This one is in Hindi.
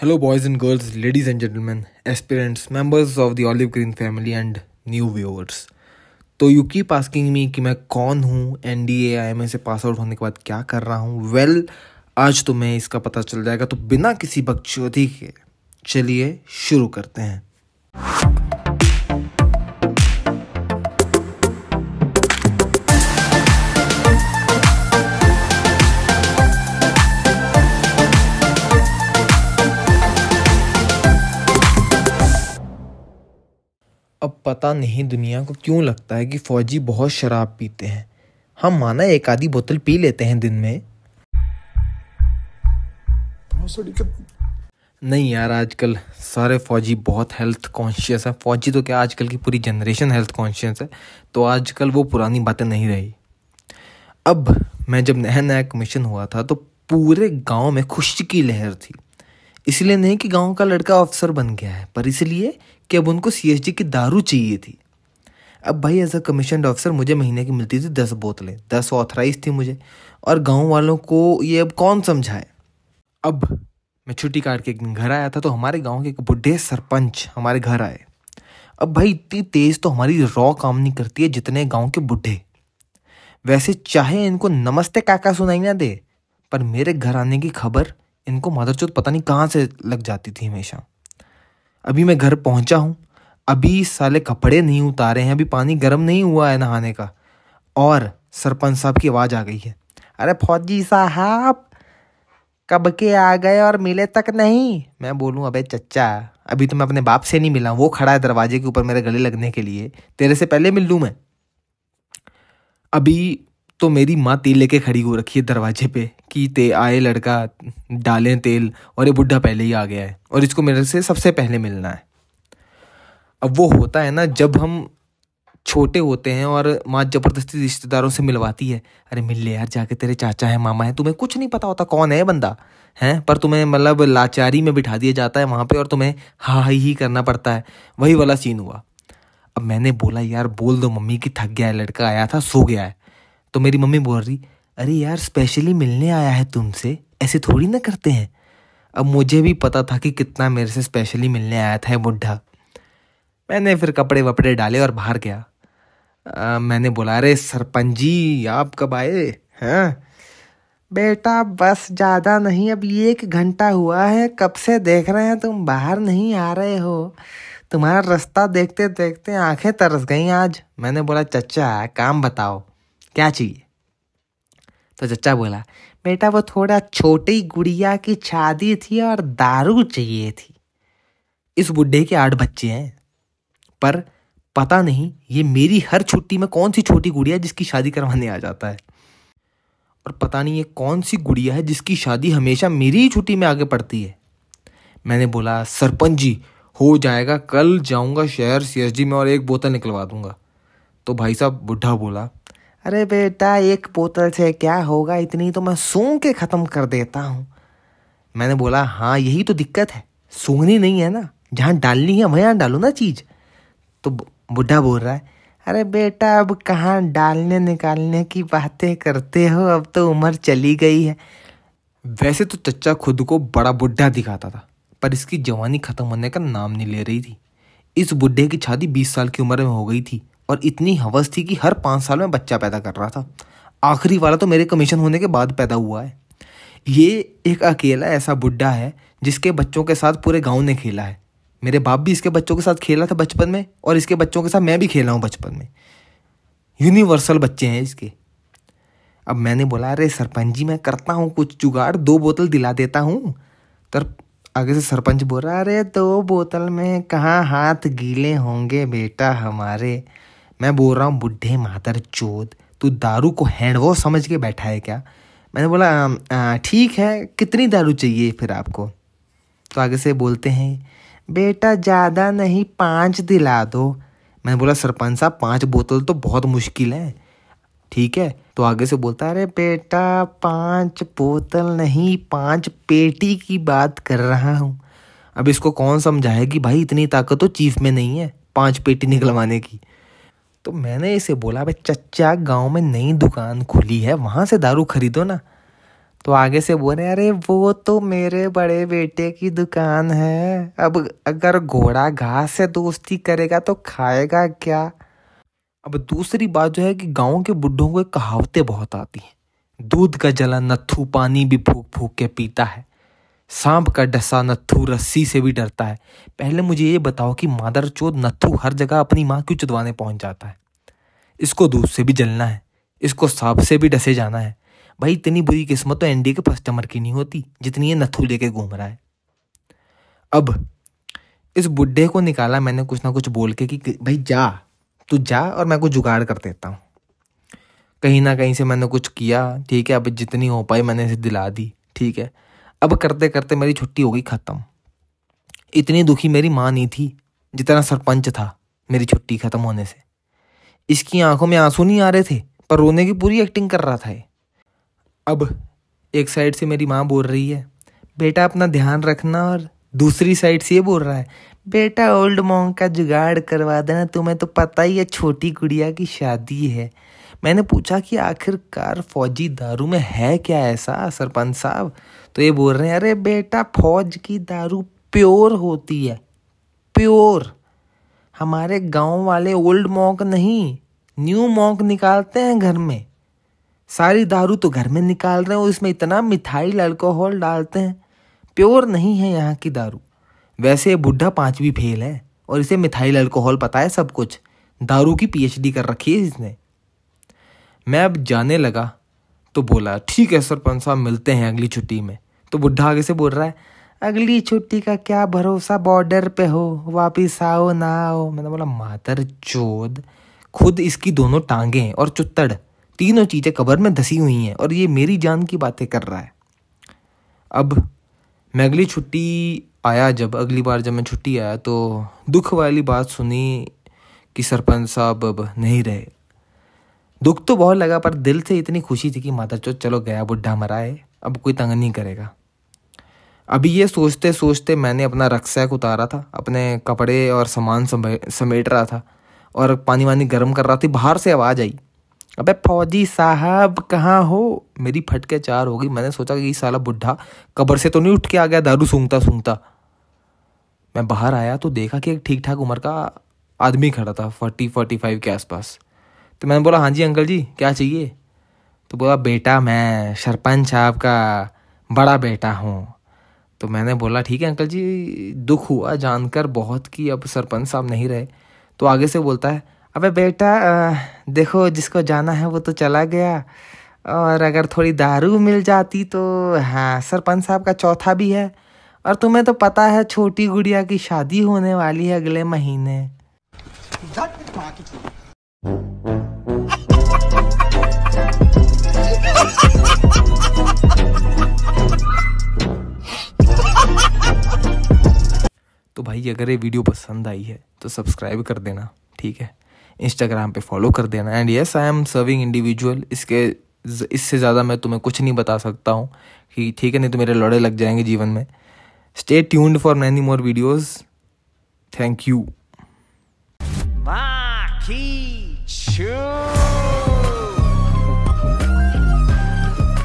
Hello boys and girls ladies and gentleman aspirants members of the olive green family and new viewers तो यू की आस्किंग मी कि मैं कौन हूँ? N D A I M A से पास आउट होने के बाद क्या कर रहा हूँ? वेल well, आज तो तुम्हें इसका पता चल जाएगा। तो बिना किसी बक्चौती के चलिए शुरू करते हैं। अब पता नहीं दुनिया को क्यों लगता है कि फौजी बहुत शराब पीते हैं। हम माना एक आधी बोतल पी लेते हैं दिन में। नहीं यार आजकल सारे फौजी बहुत हेल्थ कॉन्शियस है। फौजी तो क्या आजकल की पूरी जनरेशन हेल्थ कॉन्शियस है? तो आजकल वो पुरानी बातें नहीं रही। अब मैं जब नया नया कमीशन हुआ था तो पूरे गाँव में खुशी की लहर थी। इसलिए नहीं कि गाँव का लड़का अफसर बन गया है पर इसलिए कि अब उनको सी की दारू चाहिए थी। अब भाई एज अ कमीशन ऑफिसर मुझे महीने की मिलती थी दस बोतलें, दस ऑथराइज थी मुझे, और गाँव वालों को ये अब कौन समझाए? अब मैं छुट्टी काट के एक दिन घर आया था तो हमारे गाँव के एक बुढ़े सरपंच हमारे घर आए। अब भाई इतनी तेज तो हमारी रॉ काम नहीं करती है जितने गाँव के बुढ़े। वैसे चाहे इनको नमस्ते काका सुनाई ना दे, पर मेरे घर आने की खबर इनको मदरचोद पता नहीं कहाँ से लग जाती थी हमेशा। अभी मैं घर पहुँचा हूँ। अभी साले कपड़े नहीं उतारे हैं, अभी पानी गर्म नहीं हुआ है नहाने का। और सरपंच साहब की आवाज़ आ गई है। अरे फौजी साहब, कब के आ गए और मिले तक नहीं? मैं बोलूँ, अबे चच्चा, अभी तो मैं अपने बाप से नहीं मिला वो खड़ा है दरवाजे के ऊपर मेरे गले लगने के लिए। तेरे से पहले मिल लूँ मैं? अभी तो मेरी माँ तेल लेके खड़ी हो रखी है दरवाजे पे। कि ते आए, लड़का डालें तेल और ये बुढ़ा पहले ही आ गया है और इसको मेरे से सबसे पहले मिलना है। अब वो होता है ना, जब हम छोटे होते हैं और माँ ज़बरदस्ती रिश्तेदारों से मिलवाती है, अरे मिल ले यार, जाके तेरे चाचा है, मामा है, तुम्हें कुछ नहीं पता होता कौन है बंदा, है? पर तुम्हें मतलब लाचारी में बिठा दिया जाता है वहाँ पे और तुम्हें हा ही ही करना पड़ता है। वही वाला सीन हुआ। अब मैंने बोला, यार बोल दो मम्मी की थक गया है, लड़का आया था, सो गया है। तो मेरी मम्मी बोल रही अरे यार स्पेशली मिलने आया है तुमसे। ऐसे थोड़ी ना करते हैं। अब मुझे भी पता था कि कितना मेरे से स्पेशली मिलने आया था बुढ़ा। मैंने फिर कपड़े वपड़े डाले और बाहर गया। आ, मैंने बोला अरे सरपंच जी आप कब आए? हैं। बेटा बस ज़्यादा नहीं अब एक घंटा हुआ है। कब से देख रहे हैं तुम? बाहर नहीं आ रहे हो। तुम्हारा रास्ता देखते देखते आँखें तरस गई आज। मैंने बोला चचा काम बताओ क्या चाहिए? तो चचा बोला, बेटा वो थोड़ा छोटी गुड़िया की शादी थी और दारू चाहिए थी। इस बुढ़े के आठ बच्चे हैं, पर पता नहीं ये मेरी हर छुट्टी में कौन सी छोटी गुड़िया जिसकी शादी करवाने आ जाता है। और पता नहीं ये कौन सी गुड़िया है जिसकी शादी हमेशा मेरी ही छुट्टी में आगे पड़ती है। मैंने बोला, सरपंच जी, हो जाएगा, कल जाऊँगा शहर सीएसडी में और एक बोतल निकलवा दूँगा। तो भाई साहब बुढ़ा बोला अरे बेटा, एक बोतल से क्या होगा? इतनी तो मैं सूंघ के ख़त्म कर देता हूँ। मैंने बोला हाँ यही तो दिक्कत है। सूंघनी नहीं है ना। जहाँ डालनी है, वहाँ डालो ना चीज़। तो बुढ़ा बोल रहा है, अरे बेटा, अब कहाँ डालने निकालने की बातें करते हो? अब तो उम्र चली गई है। वैसे तो चच्चा खुद को बड़ा बुढ़ा दिखाता था, पर इसकी जवानी ख़त्म होने का नाम नहीं ले रही थी। इस बुढ़े की शादी बीस साल की उम्र में हो गई थी। और इतनी हवस थी कि हर पाँच साल में बच्चा पैदा कर रहा था। आखिरी वाला तो मेरे कमीशन होने के बाद पैदा हुआ है। ये एक अकेला ऐसा बुढ़ा है, जिसके बच्चों के साथ पूरे गाँव ने खेला है। मेरे बाप भी इसके बच्चों के साथ खेला था बचपन में, और इसके बच्चों के साथ मैं भी खेला हूँ बचपन में। यूनिवर्सल बच्चे हैं इसके। अब मैंने बोला, अरे सरपंच जी, मैं करता हूँ कुछ जुगाड़, दो बोतल दिला देता हूँ। तर आगे से सरपंच बोल रहा अरे दो बोतल में कहाँ हाथ गीले होंगे बेटा हमारे? मैं बोल रहा हूँ, बुढ़े मातर चोद, तू दारू को हैंड वॉश समझ के बैठा है क्या? मैंने बोला ठीक है, कितनी दारू चाहिए फिर आपको? तो आगे से बोलते हैं, बेटा, ज़्यादा नहीं, पाँच दिला दो। मैंने बोला, सरपंच साहब, पाँच बोतल तो बहुत मुश्किल है। ठीक है तो आगे से बोलता, अरे बेटा, पाँच बोतल नहीं, पाँच पेटी की बात कर रहा हूँ। अब इसको कौन समझाए कि भाई, इतनी ताकत तो चीफ में नहीं है, पाँच पेटी निकलवाने की। तो मैंने इसे बोला भाई चच्चा, गाँव में नई दुकान खुली है, वहाँ से दारू खरीदो ना। तो आगे से बोले, अरे वो तो मेरे बड़े बेटे की दुकान है। अब अगर घोड़ा घास से दोस्ती करेगा तो खाएगा क्या? अब दूसरी बात जो है कि गाँव के बुढ़ों को कहावतें बहुत आती हैं। दूध का जला नत्थू पानी भी फूक फूक के पीता है। सांप का डसा नत्थू रस्सी से भी डरता है। पहले मुझे ये बताओ कि मादर चोद नत्थू हर जगह अपनी माँ क्यों चुदवाने पहुँच जाता है? इसको दूध से भी जलना है, इसको सांप से भी डसे जाना है। भाई, इतनी बुरी किस्मत तो एनडी के कस्टमर की नहीं होती, जितनी ये नथु लेके घूम रहा है। अब, इस बुढ़े को निकाला मैंने कुछ ना कुछ बोल के, कि भाई जा, तू जा और मैं कुछ जुगाड़ कर देता हूँ। कहीं ना कहीं से मैंने कुछ किया, ठीक है, अब जितनी हो पाई मैंने इसे दिला दी, ठीक है। अब करते करते मेरी छुट्टी हो गई, ख़त्म। इतनी दुखी मेरी माँ नहीं थी, जितना सरपंच था, मेरी छुट्टी ख़त्म होने से। इसकी आँखों में आँसू नहीं आ रहे थे, पर रोने की पूरी एक्टिंग कर रहा था ये। अब एक साइड से मेरी माँ बोल रही है, बेटा, अपना ध्यान रखना। और दूसरी साइड से ये बोल रहा है, बेटा ओल्ड मॉन्ग का जुगाड़ करवा देना, तुम्हें तो पता ही है, छोटी गुड़िया की शादी है। मैंने पूछा कि आखिरकार फौजी दारू में है क्या ऐसा, सरपंच साहब? तो ये बोल रहे हैं, अरे बेटा, फौज की दारू प्योर होती है, प्योर। हमारे गाँव वाले ओल्ड मॉक नहीं, न्यू मॉक निकालते हैं घर में। सारी दारू तो घर में निकाल रहे हैं और इसमें इतना मिठाई अल्कोहल डालते हैं। प्योर नहीं है यहाँ की दारू। वैसे ये बुढ़ा पाँचवीं फेल है और इसे मिथाइल अल्कोहल पता है सब कुछ। दारू की पीएचडी कर रखी है इसने। मैं अब जाने लगा तो बोला, ठीक है, सरपंच साहब, मिलते हैं अगली छुट्टी में। तो बुढ़ा आगे से बोल रहा है, अगली छुट्टी का क्या भरोसा बॉर्डर पे हो? वापिस आओ ना आओ। मैंने बोला, मातर चोद, खुद इसकी दोनों टांगे और चुत्तड़, तीनों चीज़ें कबर में धसी हुई हैं और ये मेरी जान की बातें कर रहा है। अब मैं अगली छुट्टी आया, जब अगली बार जब मैं छुट्टी आया तो दुख वाली बात सुनी कि सरपंच साहब अब नहीं रहे। दुख तो बहुत लगा, पर दिल से इतनी खुशी थी कि माता चो, चलो गया बुढ़ा मरा है अब कोई तंग नहीं करेगा। अभी ये सोचते सोचते मैंने अपना रक्सैक उतारा था, अपने कपड़े और सामान समेट रहा था, और पानी वानी गर्म कर रहा थी, बाहर से आवाज़ आई, अबे फौजी साहब, कहाँ हो? मेरी फटके चार हो गई, मैंने सोचा कि साला बुढ़ा कब्र से तो नहीं उठ के आ गया, दारू सूंघता सूंघता। मैं बाहर आया तो देखा कि एक ठीक ठाक उम्र का आदमी खड़ा था, फोर्टी फोर्टी फाइव के आसपास। तो मैंने बोला हाँ जी, अंकल जी, क्या चाहिए? तो बोला, बेटा, मैं सरपंच साहब का बड़ा बेटा हूँ। तो मैंने बोला, ठीक है अंकल जी, दुख हुआ जानकर बहुत कि अब सरपंच साहब नहीं रहे। तो आगे से बोलता है, अबे बेटा देखो जिसको जाना है वो तो चला गया। और अगर थोड़ी दारू मिल जाती तो हाँ सरपंच साहब का चौथा भी है। और तुम्हें तो पता है छोटी गुड़िया की शादी होने वाली है अगले महीने। भाई, अगर ये वीडियो पसंद आई है तो सब्सक्राइब कर देना, ठीक है? इंस्टाग्राम पे फॉलो कर देना। And yes I am serving individual इसके इससे ज़्यादा मैं तुम्हें कुछ नहीं बता सकता हूँ कि ठीक है, नहीं तो मेरे लड़े लग जाएँगे जीवन में। Stay tuned for many more videos thank you